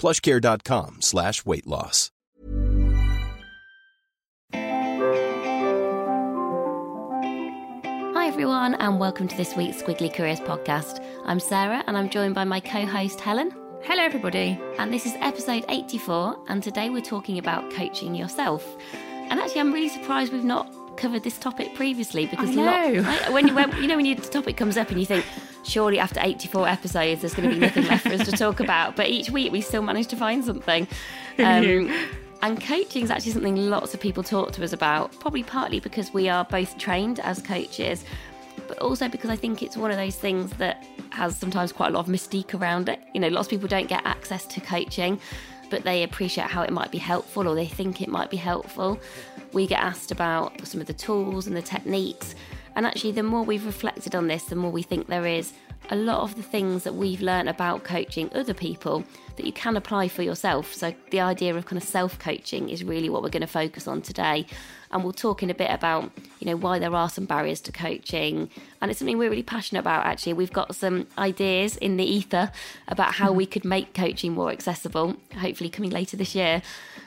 plushcare.com slash weight loss. Hi, everyone, and welcome to this week's Squiggly Careers podcast. I'm Sarah, and I'm joined by my co host, Helen. Hello, everybody. And this is episode 84, and today we're talking about coaching yourself. And actually, I'm really surprised we've not covered this topic previously because I know. Lot, when you when, you know when your topic comes up and you think surely after 84 episodes there's going to be nothing left for us to talk about, but each week we still manage to find something. Um, and coaching is actually something lots of people talk to us about, probably partly because we are both trained as coaches, but also because I think it's one of those things that has sometimes quite a lot of mystique around it. You know, lots of people don't get access to coaching, but they appreciate how it might be helpful or they think it might be helpful. We get asked about some of the tools and the techniques. And actually, the more we've reflected on this, the more we think there is a lot of the things that we've learned about coaching other people that you can apply for yourself. So, the idea of kind of self coaching is really what we're going to focus on today. And we'll talk in a bit about, you know, why there are some barriers to coaching. And it's something we're really passionate about, actually. We've got some ideas in the ether about how we could make coaching more accessible, hopefully coming later this year.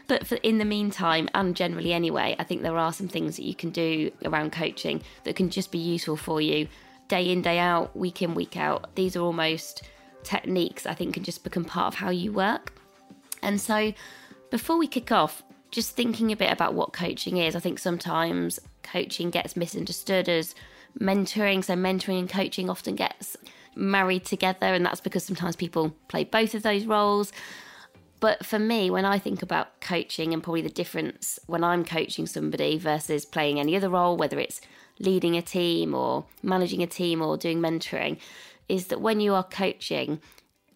But for, in the meantime, and generally anyway, I think there are some things that you can do around coaching that can just be useful for you day in, day out, week in, week out. These are almost techniques I think can just become part of how you work. And so before we kick off, just thinking a bit about what coaching is, I think sometimes coaching gets misunderstood as mentoring. So mentoring and coaching often gets married together, and that's because sometimes people play both of those roles. But for me, when I think about coaching and probably the difference when I'm coaching somebody versus playing any other role, whether it's leading a team or managing a team or doing mentoring, is that when you are coaching,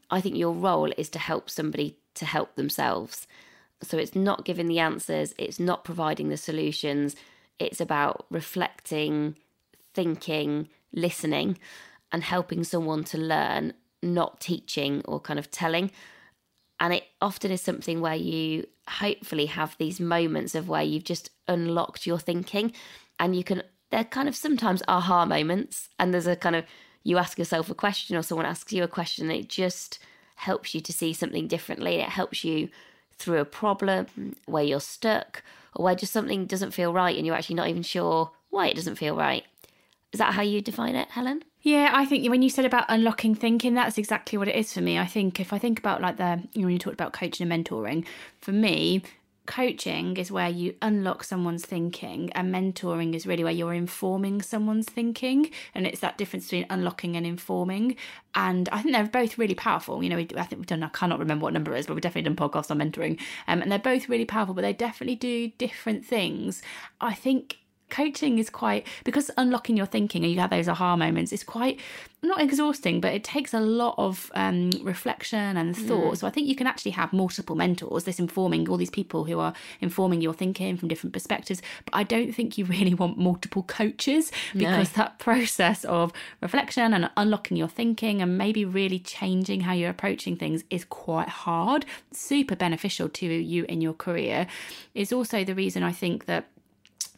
I think your role is to help somebody to help themselves. So it's not giving the answers, it's not providing the solutions, it's about reflecting, thinking, listening, and helping someone to learn, not teaching or kind of telling. And it often is something where you hopefully have these moments of where you've just unlocked your thinking and you can, they're kind of sometimes aha moments. And there's a kind of, you ask yourself a question or someone asks you a question, it just helps you to see something differently. It helps you through a problem where you're stuck or where just something doesn't feel right and you're actually not even sure why it doesn't feel right. Is that how you define it, Helen? Yeah, I think when you said about unlocking thinking, that's exactly what it is for me. I think if I think about like the, you know, when you talked about coaching and mentoring, for me, coaching is where you unlock someone's thinking and mentoring is really where you're informing someone's thinking and it's that difference between unlocking and informing. And i think they're both really powerful. You know i think we've done i cannot remember what number it is but we've definitely done podcasts on mentoring. Um, and they're both really powerful but they definitely do different things. I think coaching is quite because unlocking your thinking and you have those aha moments is quite not exhausting but it takes a lot of um, reflection and thought mm. so i think you can actually have multiple mentors this informing all these people who are informing your thinking from different perspectives but i don't think you really want multiple coaches because no. that process of reflection and unlocking your thinking and maybe really changing how you're approaching things is quite hard super beneficial to you in your career is also the reason i think that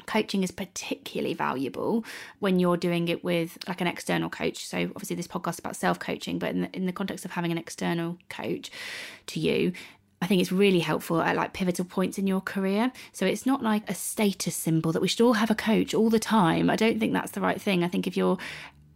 coaching is particularly valuable when you're doing it with like an external coach so obviously this podcast is about self-coaching but in the, in the context of having an external coach to you I think it's really helpful at like pivotal points in your career. So it's not like a status symbol that we should all have a coach all the time. I don't think that's the right thing. I think if you're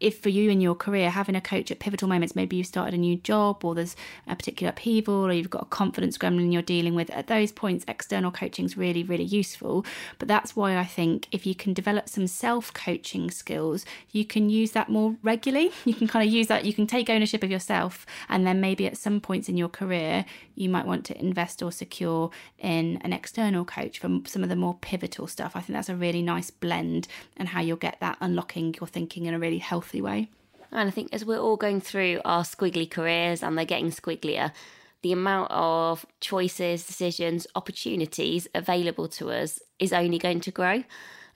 if for you in your career, having a coach at pivotal moments, maybe you've started a new job or there's a particular upheaval or you've got a confidence gremlin you're dealing with, at those points, external coaching is really, really useful. But that's why I think if you can develop some self coaching skills, you can use that more regularly. You can kind of use that, you can take ownership of yourself, and then maybe at some points in your career, you might want to invest or secure in an external coach for some of the more pivotal stuff. I think that's a really nice blend and how you'll get that unlocking your thinking in a really healthy way. And I think as we're all going through our squiggly careers and they're getting squigglier, the amount of choices, decisions, opportunities available to us is only going to grow.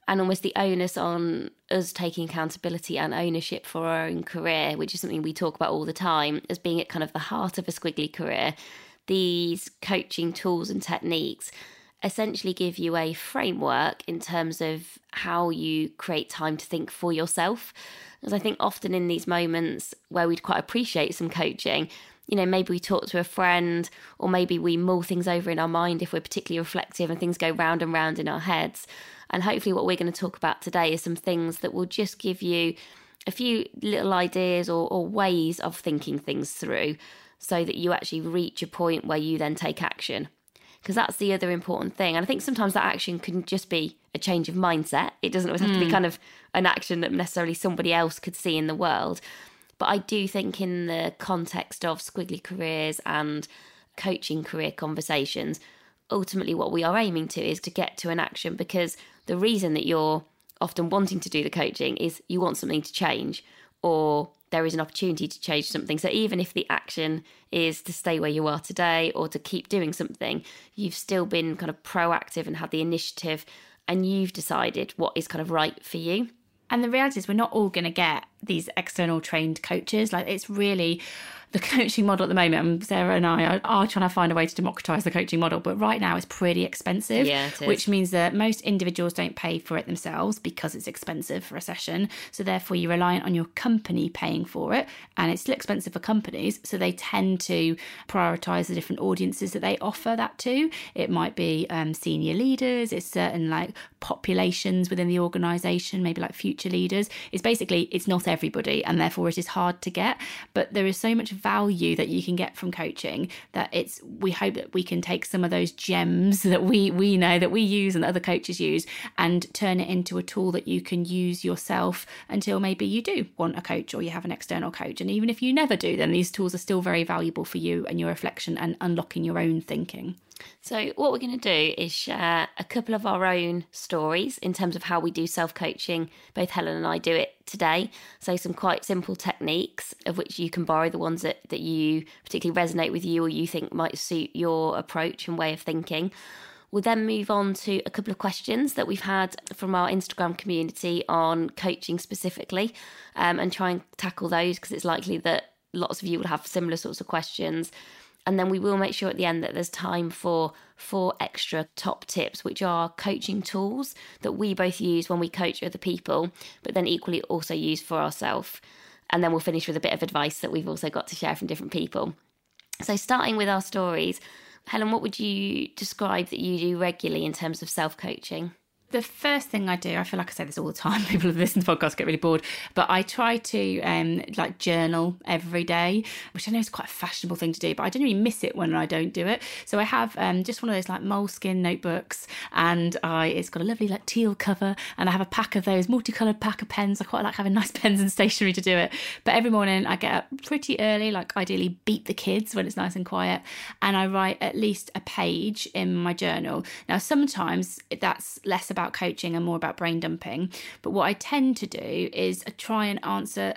And almost the onus on us taking accountability and ownership for our own career, which is something we talk about all the time, as being at kind of the heart of a squiggly career, these coaching tools and techniques essentially give you a framework in terms of how you create time to think for yourself. Because I think often in these moments where we'd quite appreciate some coaching, you know, maybe we talk to a friend, or maybe we mull things over in our mind if we're particularly reflective and things go round and round in our heads. And hopefully, what we're going to talk about today is some things that will just give you a few little ideas or, or ways of thinking things through so that you actually reach a point where you then take action. Because that's the other important thing. And I think sometimes that action can just be a change of mindset. It doesn't always have mm. to be hmm. kind of an action that necessarily somebody else could see in the world. But I do think, in the context of squiggly careers and coaching career conversations, ultimately what we are aiming to is to get to an action because the reason that you're often wanting to do the coaching is you want something to change or there is an opportunity to change something. So even if the action is to stay where you are today or to keep doing something, you've still been kind of proactive and had the initiative and you've decided what is kind of right for you. And the reality is, we're not all going to get these external trained coaches. Like, it's really the coaching model at the moment, and Sarah and I are, are trying to find a way to democratize the coaching model, but right now it's pretty expensive, yeah, which means that most individuals don't pay for it themselves because it's expensive for a session. So therefore, you're reliant on your company paying for it, and it's still expensive for companies. So they tend to prioritize the different audiences that they offer that to. It might be um, senior leaders, it's certain like populations within the organization, maybe like future leaders. It's basically it's not everybody, and therefore it is hard to get. But there is so much value that you can get from coaching that it's we hope that we can take some of those gems that we we know that we use and other coaches use and turn it into a tool that you can use yourself until maybe you do want a coach or you have an external coach and even if you never do then these tools are still very valuable for you and your reflection and unlocking your own thinking so, what we're going to do is share a couple of our own stories in terms of how we do self coaching. Both Helen and I do it today. So, some quite simple techniques of which you can borrow the ones that, that you particularly resonate with you or you think might suit your approach and way of thinking. We'll then move on to a couple of questions that we've had from our Instagram community on coaching specifically um, and try and tackle those because it's likely that lots of you will have similar sorts of questions. And then we will make sure at the end that there's time for four extra top tips, which are coaching tools that we both use when we coach other people, but then equally also use for ourselves. And then we'll finish with a bit of advice that we've also got to share from different people. So, starting with our stories, Helen, what would you describe that you do regularly in terms of self coaching? The first thing I do, I feel like I say this all the time. People who listen to podcasts get really bored, but I try to um, like journal every day, which I know is quite a fashionable thing to do, but I generally miss it when I don't do it. So I have um, just one of those like Moleskine notebooks, and I it's got a lovely like teal cover, and I have a pack of those multicolored pack of pens. I quite like having nice pens and stationery to do it. But every morning I get up pretty early, like ideally beat the kids when it's nice and quiet, and I write at least a page in my journal. Now sometimes that's less about coaching and more about brain dumping. But what I tend to do is try and answer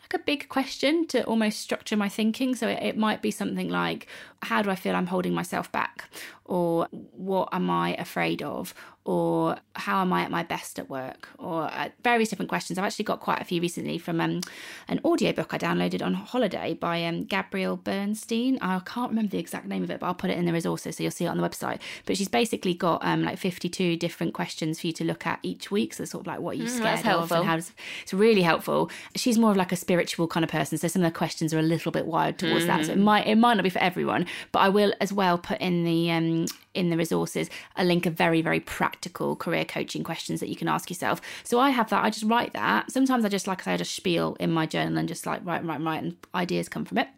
like a big question to almost structure my thinking. So it, it might be something like, how do I feel I'm holding myself back? Or what am I afraid of? or how am I at my best at work, or uh, various different questions. I've actually got quite a few recently from um, an audiobook I downloaded on holiday by um, Gabrielle Bernstein. I can't remember the exact name of it, but I'll put it in the resources so you'll see it on the website. But she's basically got um, like 52 different questions for you to look at each week. So, sort of like what are you mm, scared of and how does it's really helpful. She's more of like a spiritual kind of person, so some of the questions are a little bit wired towards mm-hmm. that. So it mm-hmm. might it might not be for everyone, But I will as well put in the um, in the resources a link of very very practical career coaching questions that you can ask yourself. So I have that. I just write that. Sometimes I just like I say I just spiel in my journal and just like write write write and ideas come from it.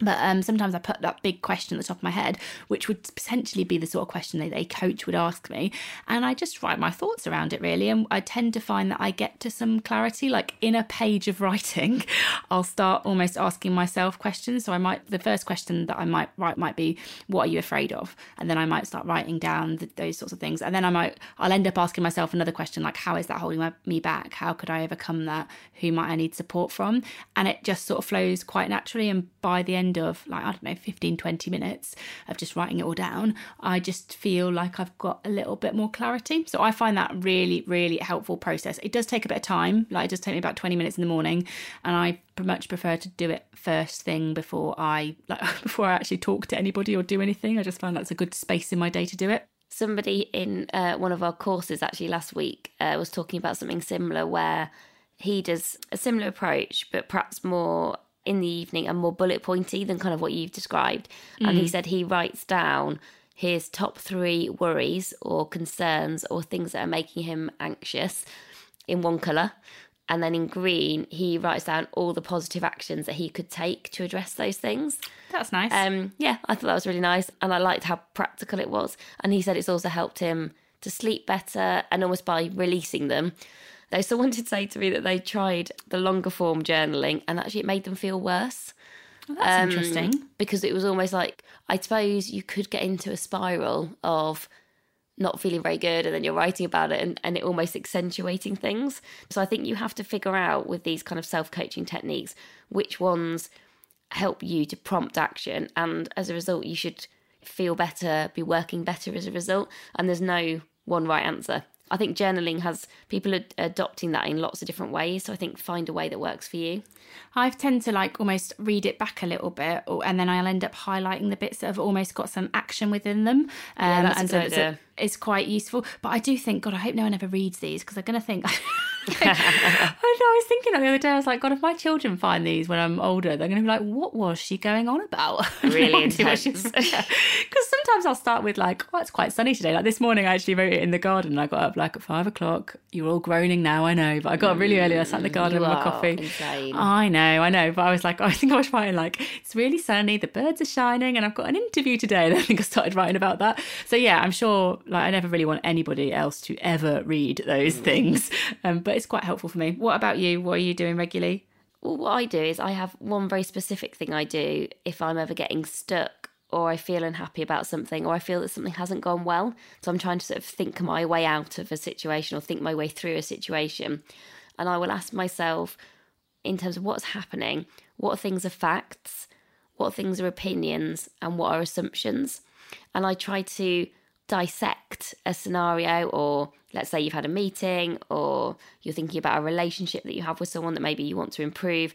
But um, sometimes I put that big question at the top of my head, which would potentially be the sort of question that a coach would ask me. And I just write my thoughts around it, really. And I tend to find that I get to some clarity. Like in a page of writing, I'll start almost asking myself questions. So I might, the first question that I might write might be, What are you afraid of? And then I might start writing down those sorts of things. And then I might, I'll end up asking myself another question, like, How is that holding my, me back? How could I overcome that? Who might I need support from? And it just sort of flows quite naturally. And by the end, end of like, I don't know, 15, 20 minutes of just writing it all down, I just feel like I've got a little bit more clarity. So I find that really, really helpful process. It does take a bit of time. Like it does take me about 20 minutes in the morning and I much prefer to do it first thing before I like before I actually talk to anybody or do anything. I just find that's a good space in my day to do it somebody in uh, one of our courses actually last week uh, was talking about something similar where he does a similar approach but perhaps more in the evening and more bullet pointy than kind of what you've described. Mm. And he mm. said he writes down his top three worries or concerns or things that are making him anxious in one colour. And then in green, he writes down all the positive actions that he could take to address those things. That's nice. Um, yeah, I thought that was really nice. And I liked how practical it was. And he said it's also helped him to sleep better and almost by releasing them Though someone did say to me that they tried the longer form journaling and actually it made them feel worse. Well, that's um, interesting. Because it was almost like, I suppose you could get into a spiral of not feeling very good and then you're writing about it and, and it almost accentuating things. So I think you have to figure out with these kind of self coaching techniques which ones help you to prompt action. And as a result, you should feel better, be working better as a result. And there's no one right answer. I think journaling has people are adopting that in lots of different ways. So I think find a way that works for you. I tend to like almost read it back a little bit, or, and then I'll end up highlighting the bits that have almost got some action within them. Um, yeah, that's and a good so idea. It's, it's quite useful. But I do think, God, I hope no one ever reads these because they're going to think. I know. I was thinking that the other day. I was like, God, if my children find these when I'm older, they're going to be like, "What was she going on about?" Really intense. Because sometimes I'll start with like, "Oh, it's quite sunny today." Like this morning, I actually wrote it in the garden. I got up like at five o'clock. You're all groaning now, I know, but I got up really early. I sat in the garden with my coffee. Insane. I know, I know, but I was like, I think I was writing like, "It's really sunny. The birds are shining, and I've got an interview today." And I think I started writing about that. So yeah, I'm sure. Like, I never really want anybody else to ever read those mm. things, um, but it's quite helpful for me. What about you? What are you doing regularly? Well, what I do is I have one very specific thing I do if I'm ever getting stuck or I feel unhappy about something or I feel that something hasn't gone well. So I'm trying to sort of think my way out of a situation or think my way through a situation. And I will ask myself, in terms of what's happening, what things are facts, what things are opinions, and what are assumptions. And I try to dissect a scenario or let's say you've had a meeting or you're thinking about a relationship that you have with someone that maybe you want to improve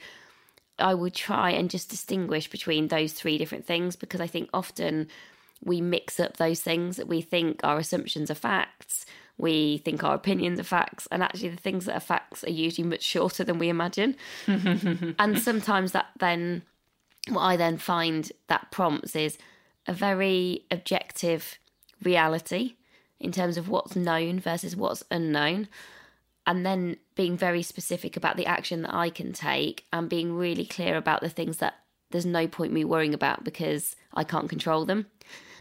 i would try and just distinguish between those three different things because i think often we mix up those things. That we think our assumptions are facts we think our opinions are facts and actually the things that are facts are usually much shorter than we imagine. And sometimes that then what i then find that prompts is a very objective reality in terms of what's known versus what's unknown. And then being very specific about the action that I can take and being really clear about the things that there's no point me worrying about because I can't control them.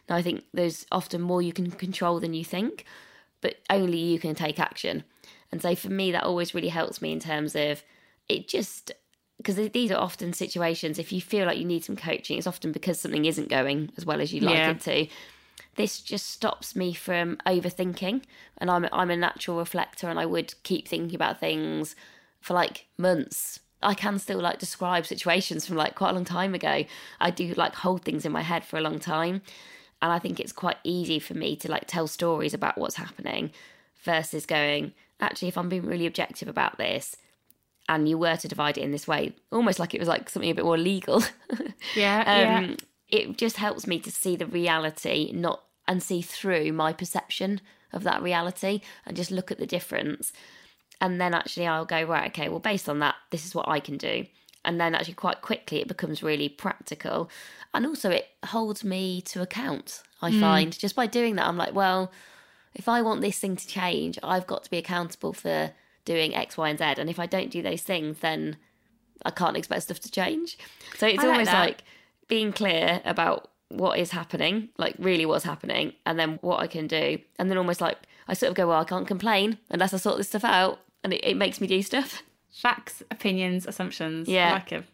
Now, I think there's often more you can control than you think, but only you can take action. And so for me, that always really helps me in terms of it just because these are often situations if you feel like you need some coaching it's often because something isn't going as well as you'd like yeah. it to this just stops me from overthinking and I'm I'm a natural reflector and I would keep thinking about things for like months. I can still like describe situations from like quite a long time ago. I do like hold things in my head for a long time. And I think it's quite easy for me to like tell stories about what's happening versus going, actually, if I'm being really objective about this, and you were to divide it in this way, almost like it was like something a bit more legal. Yeah. um, yeah it just helps me to see the reality, not and see through my perception of that reality and just look at the difference. And then actually I'll go, right, okay, well, based on that, this is what I can do. And then actually, quite quickly, it becomes really practical. And also, it holds me to account, I mm. find. Just by doing that, I'm like, well, if I want this thing to change, I've got to be accountable for doing X, Y, and Z. And if I don't do those things, then I can't expect stuff to change. So it's like almost that. like being clear about what is happening, like really what's happening, and then what I can do. And then almost like I sort of go, well, I can't complain unless I sort this stuff out. And it, it makes me do stuff. Facts, opinions, assumptions. Yeah. I like it.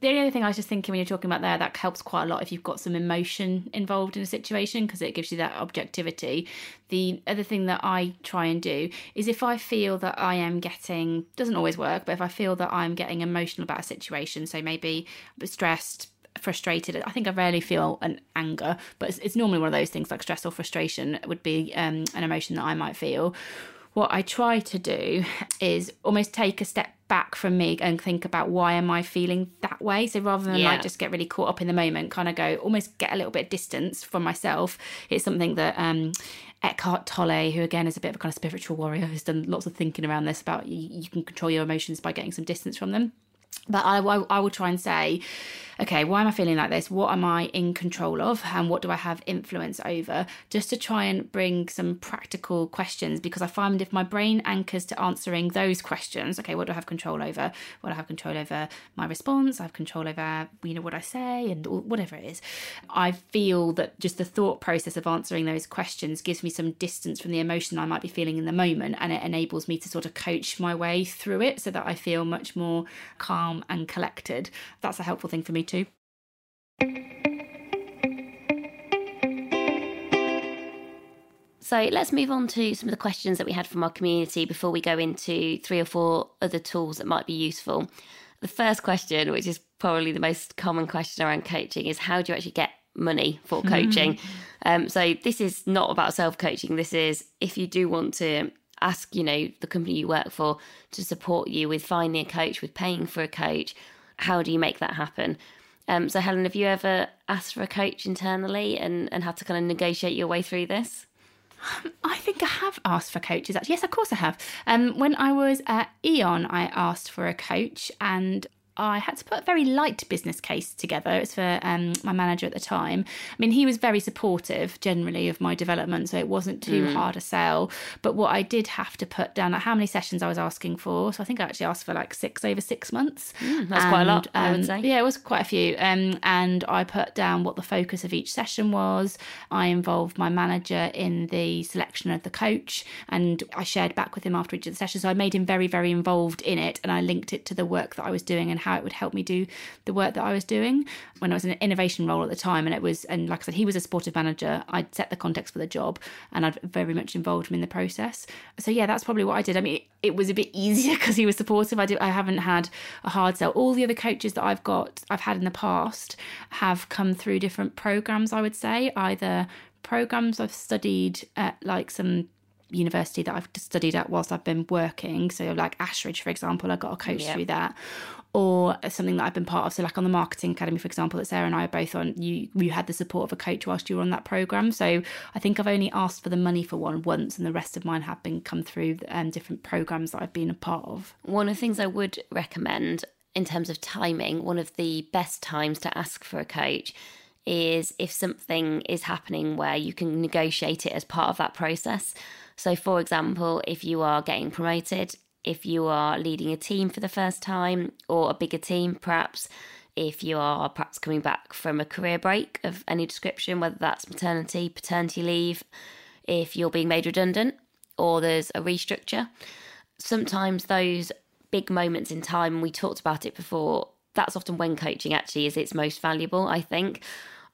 The only other thing I was just thinking when you're talking about there, that helps quite a lot if you've got some emotion involved in a situation because it gives you that objectivity. The other thing that I try and do is if I feel that I am getting, doesn't always work, but if I feel that I'm getting emotional about a situation, so maybe stressed, frustrated. I think I rarely feel an anger, but it's, it's, normally one of those things like stress or frustration would be um, an emotion that I might feel. What I try to do is almost take a step back from me and think about why am I feeling that way. So rather than yeah. like just get really caught up in the moment, kind of go almost get a little bit of distance from myself. It's something that um, Eckhart Tolle, who again is a bit of a kind of spiritual warrior, has done lots of thinking around this about you, you can control your emotions by getting some distance from them. But I, I, I will try and say, okay, why am I feeling like this? What am I in control of? And what do I have influence over? Just to try and bring some practical questions because I find if my brain anchors to answering those questions, okay, what do I have control over? What do I have control over my response? I have control over, you know, what I say and whatever it is. I feel that just the thought process of answering those questions gives me some distance from the emotion I might be feeling in the moment and it enables me to sort of coach my way through it so that I feel much more calm and collected. That's a helpful thing for me too. So let's move on to some of the questions that we had from our community before we go into three or four other tools that might be useful. The first question, which is probably the most common question around coaching, is how do you actually get money for coaching? um, so this is not about self coaching. This is if you do want to ask, you know, the company you work for to support you with finding a coach, with paying for a coach, how do you make that happen? Um, so, Helen, have you ever asked for a coach internally and, and had to kind of negotiate your way through this? I think I have asked for coaches. Actually, yes, of course I have. Um, when I was at Eon, I asked for a coach, and I had to put a very light business case together. It was for um, my manager at the time. I mean, he was very supportive generally of my development, so it wasn't too mm. hard a sell. But what I did have to put down, like how many sessions I was asking for. So I think I actually asked for like six over six months. Mm, that's and, quite a lot, um, I would um, say. Yeah, it was quite a few. Um, and I put down what the focus of each session was. I involved my manager in the selection of the coach, and I shared back with him after each of the sessions. So I made him very, very involved in it, and I linked it to the work that I was doing and how it would help me do the work that I was doing when I was in an innovation role at the time. And it was, and like I said, he was a supportive manager. I'd set the context for the job and I'd very much involved him in the process. So yeah, that's probably what I did. I mean, it, it was a bit easier because he was supportive. I, did, I haven't had a hard sell. All the other coaches that I've got, I've had in the past have come through different programs, I would say, either programs I've studied at like some university that I've studied at whilst I've been working. So, like Ashridge, for example, I got a coach yep. through that, or something that I've been part of. So, like on the marketing academy, for example, that Sarah and I are both on. You you had the support of a coach whilst you were on that program. So, I think I've only asked for the money for one once, and the rest of mine have been come through um, different programs that I've been a part of. One of the things I would recommend in terms of timing, one of the best times to ask for a coach is if something is happening where you can negotiate it as part of that process. So, for example, if you are getting promoted, if you are leading a team for the first time or a bigger team, perhaps, if you are perhaps coming back from a career break of any description, whether that's maternity, paternity leave, if you're being made redundant or there's a restructure. Sometimes those big moments in time, we talked about it before, that's often when coaching actually is its most valuable, I think.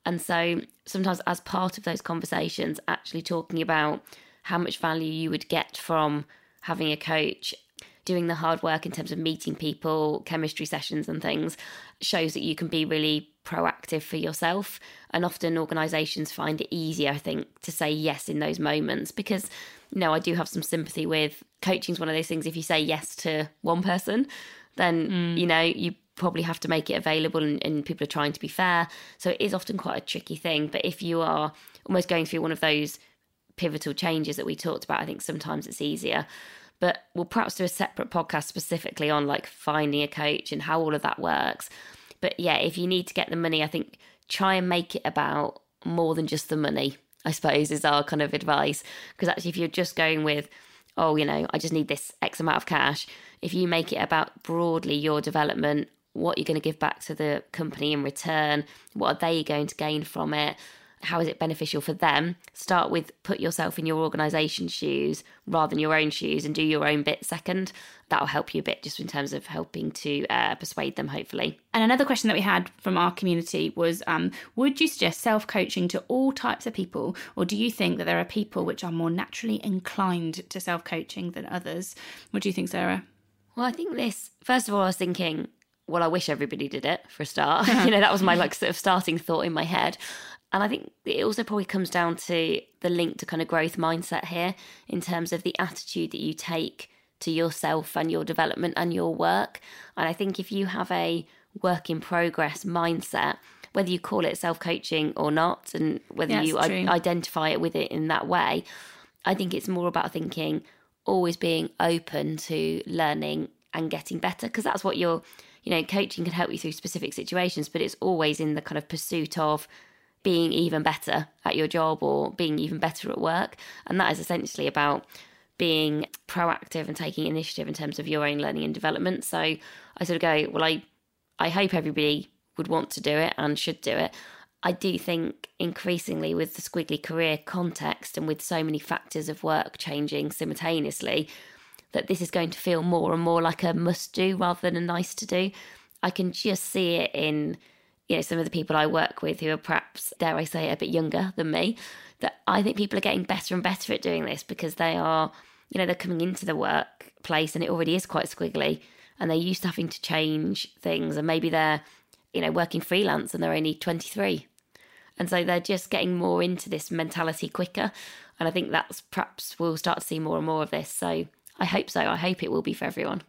And so sometimes, as part of those conversations, actually talking about how much value you would get from having a coach doing the hard work in terms of meeting people, chemistry sessions, and things shows that you can be really proactive for yourself. And often organizations find it easier, I think, to say yes in those moments because, you know, I do have some sympathy with coaching is one of those things. If you say yes to one person, then, mm. you know, you probably have to make it available and, and people are trying to be fair. So it is often quite a tricky thing. But if you are almost going through one of those pivotal changes that we talked about, I think sometimes it's easier. but we'll perhaps do a separate podcast specifically on like finding a coach and how all of that works. But yeah, if you need to get the money, I think try and make it about more than just the money, I suppose, is our kind of advice. Because actually, if you're just going with, oh, you know, I just need this X amount of cash, if you make it about broadly your development, what you're going to give back to the company in return, what are they going to gain from it, how is it beneficial for them? Start with put yourself in your organisation's shoes rather than your own shoes and do your own bit second. That'll help you a bit just in terms of helping to uh, persuade them, hopefully. And another question that we had from our community was um, Would you suggest self coaching to all types of people, or do you think that there are people which are more naturally inclined to self coaching than others? What do you think, Sarah? Well, I think this, first of all, I was thinking, well, I wish everybody did it for a start. you know, that was my like sort of starting thought in my head. And I think it also probably comes down to the link to kind of growth mindset here in terms of the attitude that you take to yourself and your development and your work. And I think if you have a work in progress mindset, whether you call it self coaching or not, and whether Yes, you. I- identify it with it in that way, I think it's more about thinking, always being open to learning and getting better, because that's what you're, you know, coaching can help you through specific situations, but it's always in the kind of pursuit of being even better at your job or being even better at work. And that is essentially about being proactive and taking initiative in terms of your own learning and development. So I sort of go, well, I, I hope everybody would want to do it and should do it. I do think increasingly with the squiggly career context and with so many factors of work changing simultaneously, that this is going to feel more and more like a must do rather than a nice to do. I can just see it in you know some of the people I work with who are perhaps dare I say a bit younger than me that I think people are getting better and better at doing this because they are you know they're coming into the workplace and it already is quite squiggly and they're used to having to change things and maybe they're you know working freelance and they're only 23 and so they're just getting more into this mentality quicker and I think that's perhaps we'll start to see more and more of this. So I hope so. I hope it will be for everyone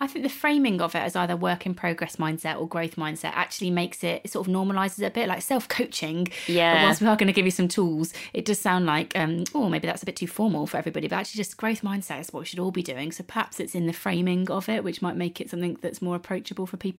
I think the framing of it as either work in progress mindset or growth mindset actually makes it, it sort of normalizes it a bit like self coaching. Yeah. Whilst we are going to give you some tools, it does sound like, um, oh, maybe that's a bit too formal for everybody, but actually just growth mindset is what we should all be doing. So perhaps it's in the framing of it, which might make it something that's more approachable for people.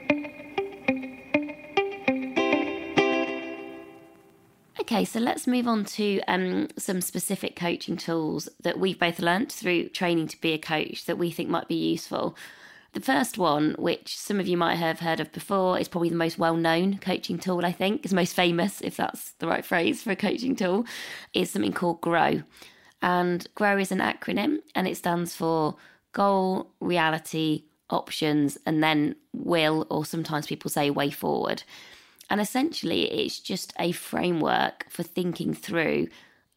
Okay, so let's move on to um, some specific coaching tools that we've both learnt through training to be a coach that we think might be useful. The first one, which some of you might have heard of before, is probably the most well known coaching tool, I think, is most famous, if that's the right phrase for a coaching tool, is something called GROW. And GROW is an acronym and it stands for Goal, Reality, Options, and then Will, or sometimes people say Way Forward. And essentially, it's just a framework for thinking through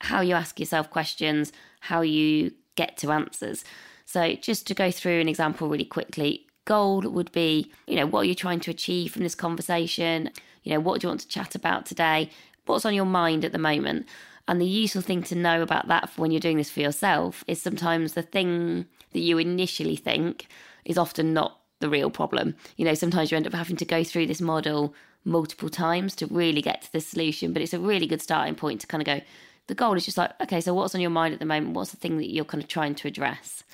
how you ask yourself questions, how you get to answers. So, just to go through an example really quickly, goal would be, you know, what are you trying to achieve from this conversation? You know, what do you want to chat about today? What's on your mind at the moment? And the useful thing to know about that for when you're doing this for yourself is sometimes the thing that you initially think is often not the real problem. You know, sometimes you end up having to go through this model multiple times to really get to the solution, but it's a really good starting point to kind of go, the goal is just like, okay, so what's on your mind at the moment? What's the thing that you're kind of trying to address?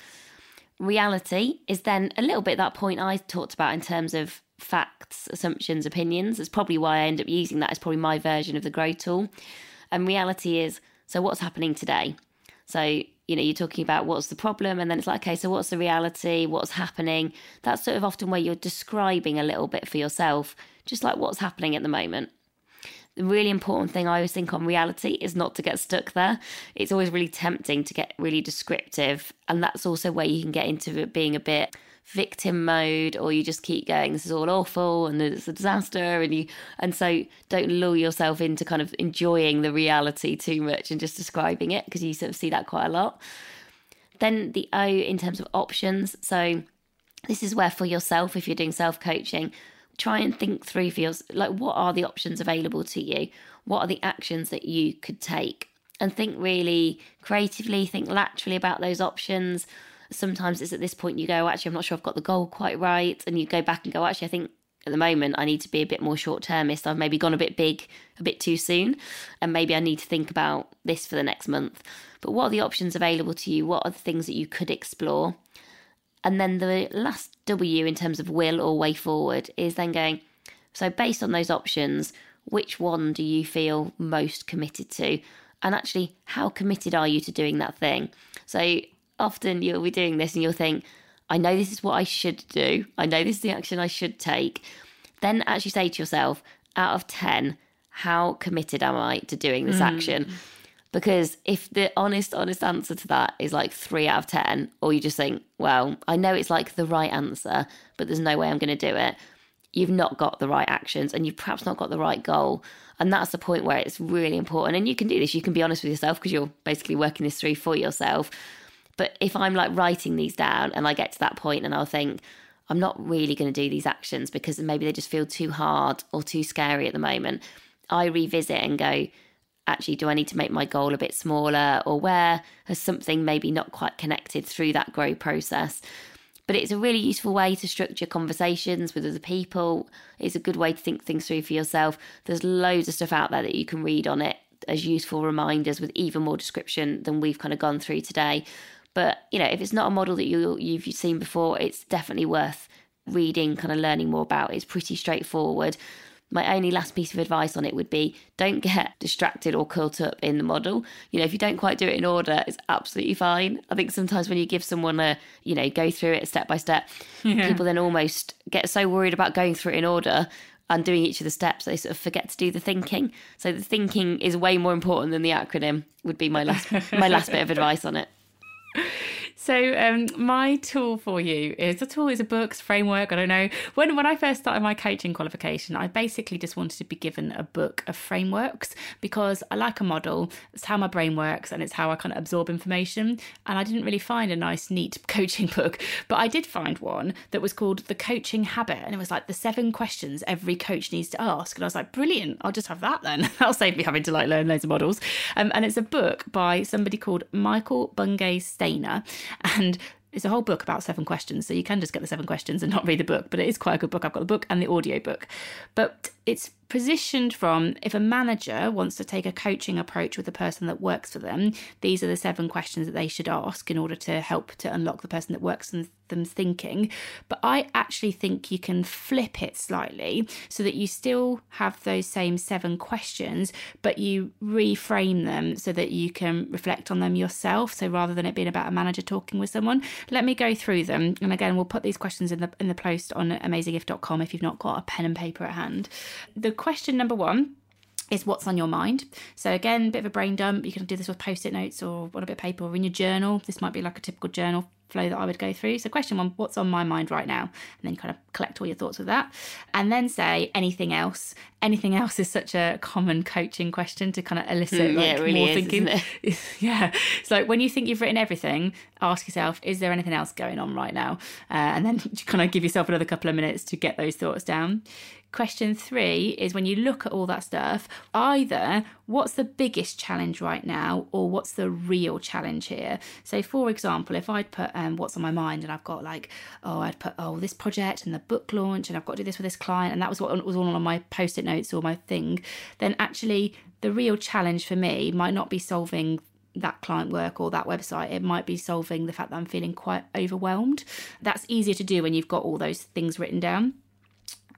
Reality is then a little bit that point I talked about in terms of facts, assumptions, opinions. That's probably why I end up using that as probably my version of the grow tool. And reality is so what's happening today? So, you know, you're talking about what's the problem, and then it's like, okay, so what's the reality? What's happening? That's sort of often where you're describing a little bit for yourself, just like what's happening at the moment. The really important thing I always think on reality is not to get stuck there. It's always really tempting to get really descriptive. And that's also where you can get into being a bit victim mode or you just keep going this is all awful and it's a disaster and you and so don't lure yourself into kind of enjoying the reality too much and just describing it because you sort of see that quite a lot then the o in terms of options so this is where for yourself if you're doing self coaching try and think through for your like what are the options available to you? What are the actions that you could take? And think really creatively think laterally about those options. Sometimes it's at this point you go oh, actually i'm not sure i've got the goal quite right and you go back and go actually i think at the moment i need to be a bit more short termist i've maybe gone a bit big a bit too soon and maybe i need to think about this for the next month. But what are the options available to you? What are the things that you could explore and then the last W in terms of will or way forward is then going, so based on those options, which one do you feel most committed to? And actually, how committed are you to doing that thing? So often you'll be doing this and you'll think, I know this is what I should do. I know this is the action I should take. Then actually say to yourself, out of 10, how committed am I to doing this mm. action? Because if the honest, honest answer to that is like three out of 10, or you just think, well, I know it's like the right answer, but there's no way I'm going to do it, you've not got the right actions and you've perhaps not got the right goal. And that's the point where it's really important. And you can do this, you can be honest with yourself because you're basically working this through for yourself. But if I'm like writing these down and I get to that point and I'll think, I'm not really going to do these actions because maybe they just feel too hard or too scary at the moment, I revisit and go, actually, do I need to make my goal a bit smaller? Or where has something maybe not quite connected through that grow process? But it's a really useful way to structure conversations with other people. It's a good way to think things through for yourself. There's loads of stuff out there that you can read on it as useful reminders with even more description than we've kind of gone through today. But you know, if it's not a model that you you've seen before, it's definitely worth reading, kind of learning more about. It's pretty straightforward my only last piece of advice on it would be don't get distracted or caught up in the model. You know, if you don't quite do it in order, it's absolutely fine. I think sometimes when you give someone a, you know, go through it step by step, yeah. people then almost get so worried about going through it in order and doing each of the steps, they sort of forget to do the thinking. So the thinking is way more important than the acronym. Would be my last my last bit of advice on it. So um, my tool for you is a tool is a book's framework. I don't know when when I first started my coaching qualification, I basically just wanted to be given a book of frameworks because I like a model. It's how my brain works and it's how I kind of absorb information. And I didn't really find a nice, neat coaching book, but I did find one that was called The Coaching Habit, and it was like the seven questions every coach needs to ask. And I was like, brilliant! I'll just have that then. That'll save me having to like learn loads of models. Um, and it's a book by somebody called Michael Bungay Stanier. And it's a whole book about seven questions. So you can just get the seven questions and not read the book, but it is quite a good book. I've got the book and the audio book. But it's positioned from if a manager wants to take a coaching approach with the person that works for them, these are the seven questions that they should ask in order to help to unlock the person that works in them thinking. But I actually think you can flip it slightly so that you still have those same seven questions, but you reframe them so that you can reflect on them yourself. So rather than it being about a manager talking with someone, let me go through them. And again, we'll put these questions in the in the post on amazingif.com if you've not got a pen and paper at hand. The question number one is what's on your mind. So again, a bit of a brain dump. You can do this with post-it notes or on a bit of paper or in your journal. This might be like a typical journal flow that I would go through. So question one, what's on my mind right now? And then kind of collect all your thoughts with that. And then say anything else. Anything else is such a common coaching question to kind of elicit mm, like yeah, really more is, thinking. It? yeah. It's like when you think you've written everything, ask yourself, is there anything else going on right now? Uh, and then kind of give yourself another couple of minutes to get those thoughts down Question three is when you look at all that stuff, either what's the biggest challenge right now or what's the real challenge here? So, for example, if I'd put um, what's on my mind and I've got like, oh, I'd put, oh, this project and the book launch and I've got to do this with this client and that was what was all on my post it notes or my thing, then actually the real challenge for me might not be solving that client work or that website. It might be solving the fact that I'm feeling quite overwhelmed. That's easier to do when you've got all those things written down.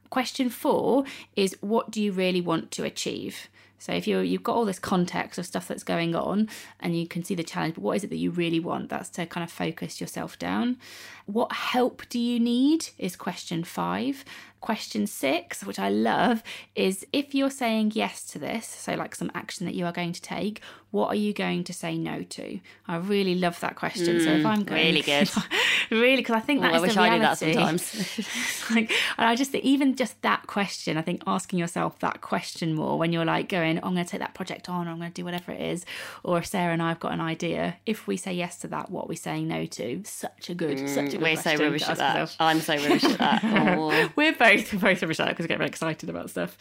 Question four is what do you really want to achieve? So if you you've got all this context of stuff that's going on and you can see the challenge, but what is it that you really want? That's to kind of focus yourself down. What help do you need is question five. Question six, which I love, is if you're saying yes to this, so like some action that you are going to take, what are you going to say no to? I really love that question. Mm, so if I'm going, really good, really, because I think that well, is I the reality. I do that sometimes. like, and I just think even just that question, I think asking yourself that question more when you're like going, oh, I'm going to take that project on, or I'm going to do whatever it is, or if Sarah and I have got an idea, if we say yes to that, what are we saying no to? Such a good, mm, such a good We're question so rubbish at that. I'm so rubbish at that. Oh. Both both at that because we get very excited about stuff.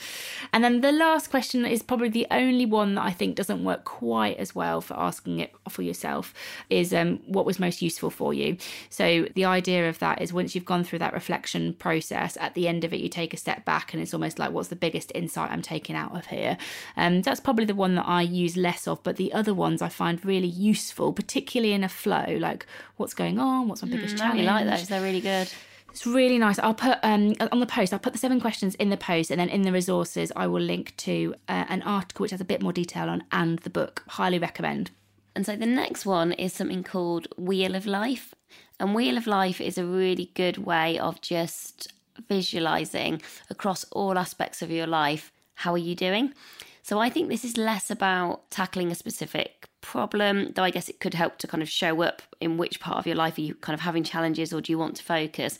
And then the last question is probably the only one that I think doesn't work quite as well for asking it for yourself is um, what was most useful for you. So the idea of that is once you've gone through that reflection process, at the end of it, you take a step back and it's almost like, what's the biggest insight I'm taking out of here? And um, that's probably the one that I use less of, but the other ones I find really useful, particularly in a flow, like what's going on, what's my biggest mm, challenge. I really like those; they're really good. It's really nice. I'll put um, on the post. I'll put the seven questions in the post, and then in the resources, I will link to uh, an article which has a bit more detail on and the book. Highly recommend. And so the next one is something called Wheel of Life, and Wheel of Life is a really good way of just visualizing across all aspects of your life. How are you doing? So I think this is less about tackling a specific problem, though I guess it could help to kind of show up in which part of your life are you kind of having challenges or do you want to focus.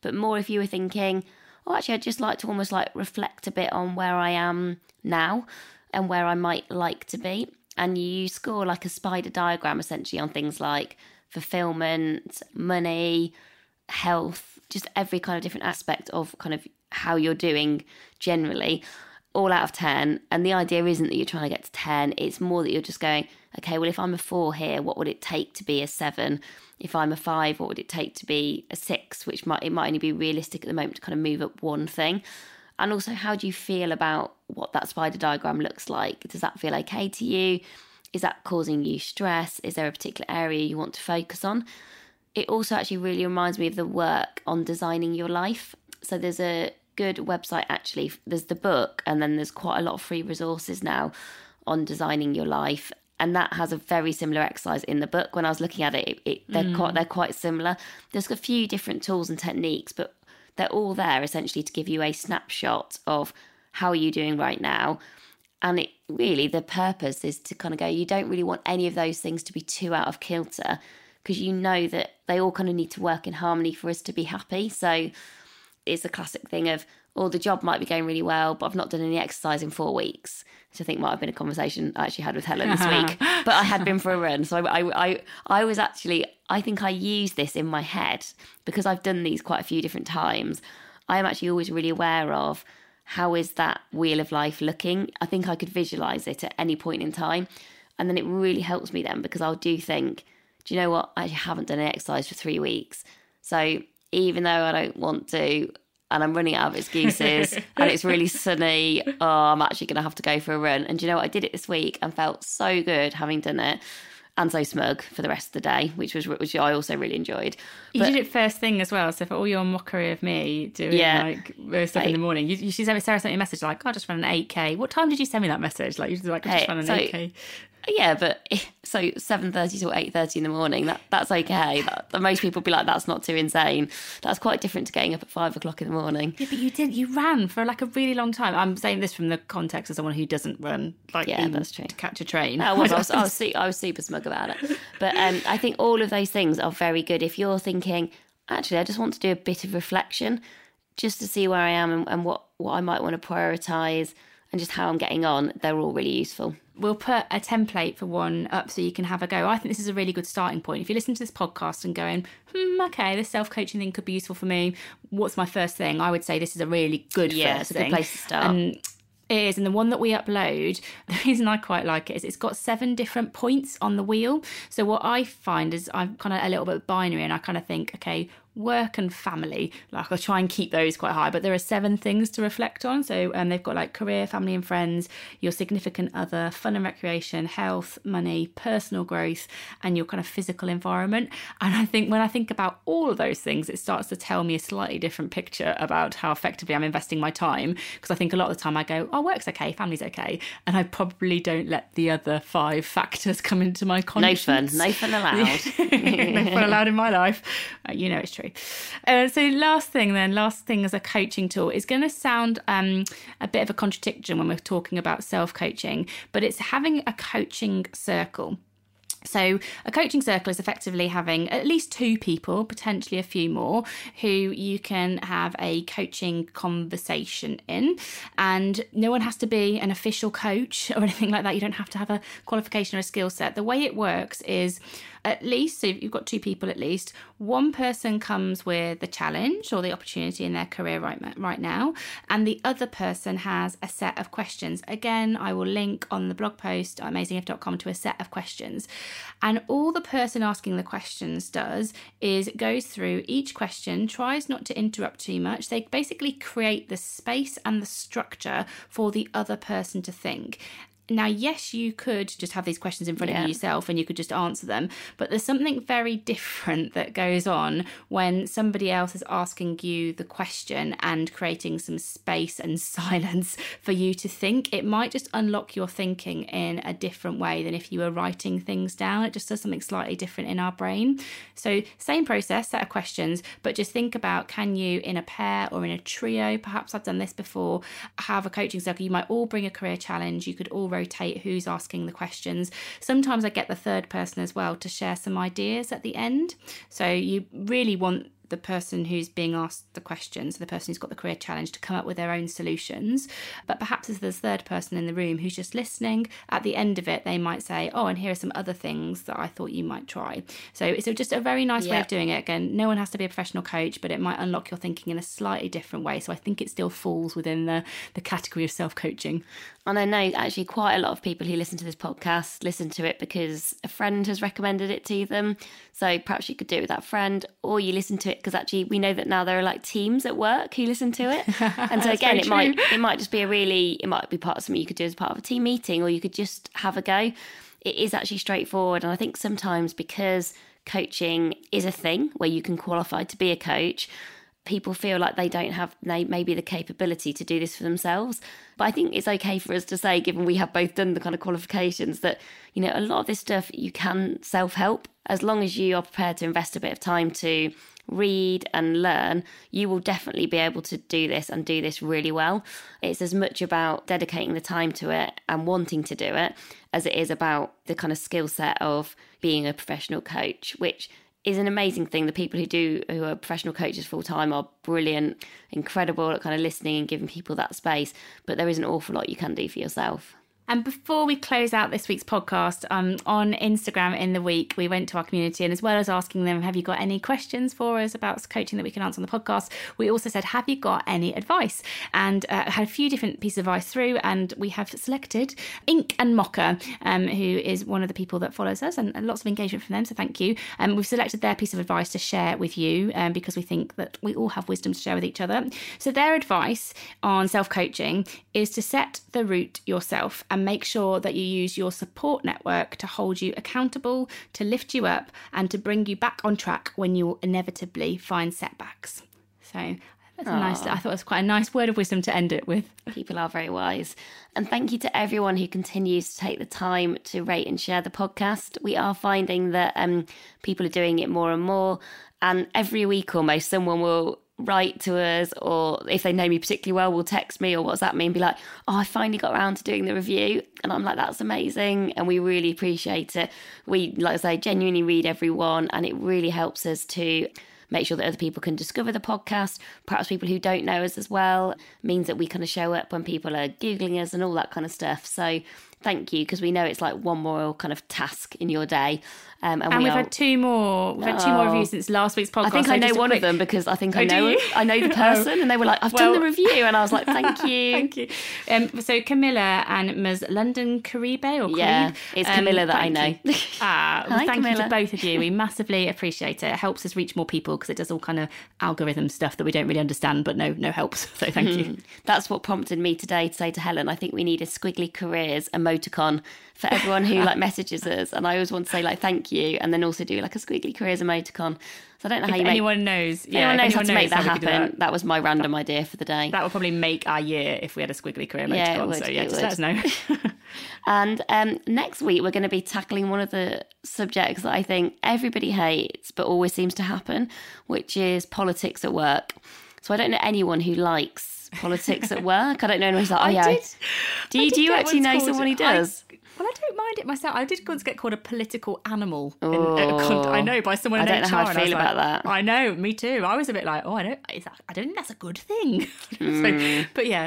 But more if you were thinking, oh, actually, I'd just like to almost like reflect a bit on where I am now and where I might like to be. And you score like a spider diagram essentially on things like fulfillment, money, health, just every kind of different aspect of kind of how you're doing generally all out of 10. And the idea isn't that you're trying to get to 10, it's more that you're just going, okay, well, if I'm a four here, what would it take to be a seven? If I'm a five, what would it take to be a six? Which might, it might only be realistic at the moment to kind of move up one thing. And also, how do you feel about what that spider diagram looks like? Does that feel okay to you? Is that causing you stress? Is there a particular area you want to focus on? It also actually really reminds me of the work on designing your life. So there's a good website actually. There's the book, and then there's quite a lot of free resources now on designing your life. And that has a very similar exercise in the book. When I was looking at it, it, it they're mm. quite they're quite similar. There's a few different tools and techniques, but they're all there essentially to give you a snapshot of how are you doing right now. And it really the purpose is to kind of go. You don't really want any of those things to be too out of kilter because you know that they all kind of need to work in harmony for us to be happy. So it's a classic thing of, oh, the job might be going really well, but I've not done any exercise in four weeks. Which I think might have been a conversation I actually had with Helen this week. But I had been for a run. So I, I, I, I was actually, I think I use this in my head because I've done these quite a few different times. I am actually always really aware of how is that wheel of life looking. I think I could visualize it at any point in time. And then it really helps me then because I'll do think, do you know what? I haven't done an exercise for three weeks. So even though I don't want to, and I'm running out of excuses, and it's really sunny. Oh, I'm actually going to have to go for a run. And you know what? I did it this week and felt so good having done it. And so smug for the rest of the day, which was which I also really enjoyed. You did it first thing as well. So for all your mockery of me doing yeah, like stuff hey, in the morning, you, you should send Sarah sent me a message like, oh, "I just ran an 8k." What time did you send me that message? Like you just like, "I just hey, ran an so, 8k." Yeah, but so seven thirty to eight thirty in the morning. That that's okay. That, most people would be like, that's not too insane. That's quite different to getting up at five o'clock in the morning. Yeah, but you did. You ran for like a really long time. I'm saying this from the context of someone who doesn't run. Like yeah, that's true. To catch a train. I was. I was, I was, I was super smug about it. But um, I think all of those things are very good. If you're thinking, actually, I just want to do a bit of reflection, just to see where I am and, and what what I might want to prioritize and just how I'm getting on, they're all really useful. We'll put a template for one up so you can have a go. I think this is a really good starting point. If you listen to this podcast and going, hmm, okay, this self coaching thing could be useful for me. What's my first thing? I would say this is a really good yeah, first it's a good place to start. And it is, and the one that we upload, the reason I quite like it is it's got seven different points on the wheel. So what I find is I'm kind of a little bit binary, and I kind of think, okay, work and family. Like I'll try and keep those quite high, but there are seven things to reflect on. So um, they've got like career, family and friends, your significant other, fun and recreation, health, money, personal growth, and your kind of physical environment. And I think when I think about all of those things, it starts to tell me a slightly different picture about how effectively I'm investing my time. Because I think a lot of the time I go, oh, work's okay, family's okay, and I probably don't let the other five factors come into my No conscience. fun, no fun allowed. no fun allowed in my life. Uh, you know it's true. Uh, so last thing then, last thing as a coaching tool is going to sound um, a bit of a contradiction when we're talking about self coaching, but it's having a coaching circle. So, a coaching circle is effectively having at least two people, potentially a few more, who you can have a coaching conversation in. And no one has to be an official coach or anything like that. You don't have to have a qualification or a skill set. The way it works is at least, so you've got two people at least, one person comes with the challenge or the opportunity in their career right, right now, and the other person has a set of questions. Again, I will link on the blog post amazingif.com to a set of questions. And all the person asking the questions does is goes through each question, tries not to interrupt too much. They basically create the space and the structure for the other person to think. Now, yes, you could just have these questions in front of you yourself and you could just answer them, but there's something very different that goes on when somebody else is asking you the question and creating some space and silence for you to think. It might just unlock your thinking in a different way than if you were writing things down. It just does something slightly different in our brain. So, same process, set of questions, but just think about can you, in a pair or in a trio, perhaps I've done this before, have a coaching circle. You might all bring a career challenge. You could all rotate who's asking the questions. Sometimes I get the third person as well to share some ideas at the end. So you really want the person who's being asked the questions, the person who's got the career challenge, to come up with their own solutions. But perhaps there's a third person in the room who's just listening, at the end of it, they might say, Oh, and here are some other things that I thought you might try. So it's just a very nice way of doing it. Again, no one has to be a professional coach, but it might unlock your thinking in a slightly different way. So I think it still falls within the, the category of self coaching. And I know actually quite a lot of people who listen to this podcast listen to it because a friend has recommended it to them. So perhaps you could do it with that friend, or you listen to it because actually we know that now there are like teams at work who listen to it. And so again, it might it might just be a really it might be part of something you could do as part of a team meeting, or you could just have a go. It is actually straightforward, and I think sometimes because coaching is a thing where you can qualify to be a coach people feel like they don't have maybe the capability to do this for themselves. But i think it's okay for us to say given we have both done the kind of qualifications that you know a lot of this stuff you can self-help. As long as you are prepared to invest a bit of time to read and learn you will definitely be able to do this and do this really well. It's as much about dedicating the time to it and wanting to do it as it is about the kind of skill set of being a professional coach which is an amazing thing. The people who do who are professional coaches full time are brilliant, incredible at kind of listening and giving people that space. But there is an awful lot you can do for yourself. And before we close out this week's podcast, um, on Instagram in the week, we went to our community and as well as asking them, have you got any questions for us about coaching that we can answer on the podcast? We also said, have you got any advice? And uh, had a few different pieces of advice through, and we have selected Ink and Mocker, um, who is one of the people that follows us, and, and lots of engagement from them. So thank you. Um, we've selected their piece of advice to share with you um, because we think that we all have wisdom to share with each other. So their advice on self coaching is to set the route yourself and make sure that you use your support network to hold you accountable, to lift you up, and to bring you back on track when you will inevitably find setbacks. So that's a nice. I thought it was quite a nice word of wisdom to end it with. People are very wise. And thank you to everyone who continues to take the time to rate and share the podcast. We are finding that um, people are doing it more and more. And every week almost, someone will write to us or if they know me particularly well will text me or WhatsApp me and be like, oh, I finally got around to doing the review. And I'm like, that's amazing. And we really appreciate it. We, like I say, genuinely read everyone and it really helps us to make sure that other people can discover the podcast. Perhaps people who don't know us as well means that we kind of show up when people are Googling us and all that kind of stuff. So thank you because we know it's like one more kind of task in your day. Um, and, and we have had two more. We've had two more reviews since last week's podcast. I think so I know one quick... of them because I think I oh, know I know the person, and they were like, "I've well, done the review," and I was like, "Thank you, thank you." Um, so Camilla and Ms. London Caribe or yeah, it's Camilla um, that I know. ah, well, Hi, thank Camilla. you to both of you. We massively appreciate it. It helps us reach more people because it does all kind of algorithm stuff that we don't really understand, but no, no helps. So thank you. That's what prompted me today to say to Helen, I think we need a squiggly careers emoticon for everyone who like messages us, and I always want to say like thank you, and then also do like a squiggly careers emoticon. So I don't know how if you anyone make, knows. Yeah, anyone knows anyone how to make that happen. That. that. was my random that, idea for the day. That would probably make our year if we had a squiggly career emoticon. Yeah, would, so yeah, just would. let us know. and um, next week we're going to be tackling one of the subjects that I think everybody hates but always seems to happen, which is politics at work. So I don't know anyone who likes politics at work. I don't know anyone who's like, oh yeah. Did, do you, do you actually know someone who does? I, well, I don't mind it myself. I did once get called a political animal. In, uh, I know by someone I don't know how I feel I about like, that. I know, me too. I was a bit like, oh, I don't, that, I don't think that's a good thing. Mm. but yeah,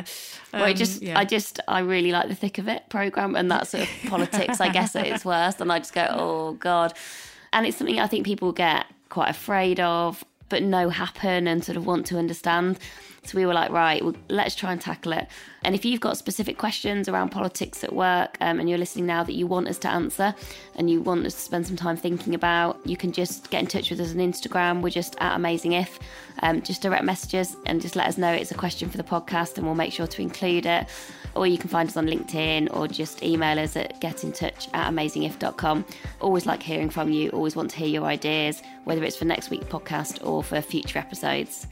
um, well, I just, yeah. I just, I really like the thick of it program, and that sort of politics, I guess, at its worst. And I just go, oh god, and it's something I think people get quite afraid of, but know happen and sort of want to understand. So we were like, right, well, let's try and tackle it. And if you've got specific questions around politics at work um, and you're listening now that you want us to answer and you want us to spend some time thinking about, you can just get in touch with us on Instagram. We're just at Amazing If. Um, just direct messages and just let us know it's a question for the podcast and we'll make sure to include it. Or you can find us on LinkedIn or just email us at getintouch at amazingif.com. Always like hearing from you, always want to hear your ideas, whether it's for next week's podcast or for future episodes.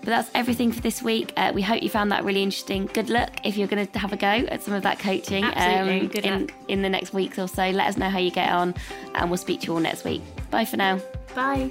But that's everything for this week. Uh, we hope you found that really interesting. Good luck if you're going to have a go at some of that coaching um, in, in the next weeks or so. Let us know how you get on, and we'll speak to you all next week. Bye for now. Bye.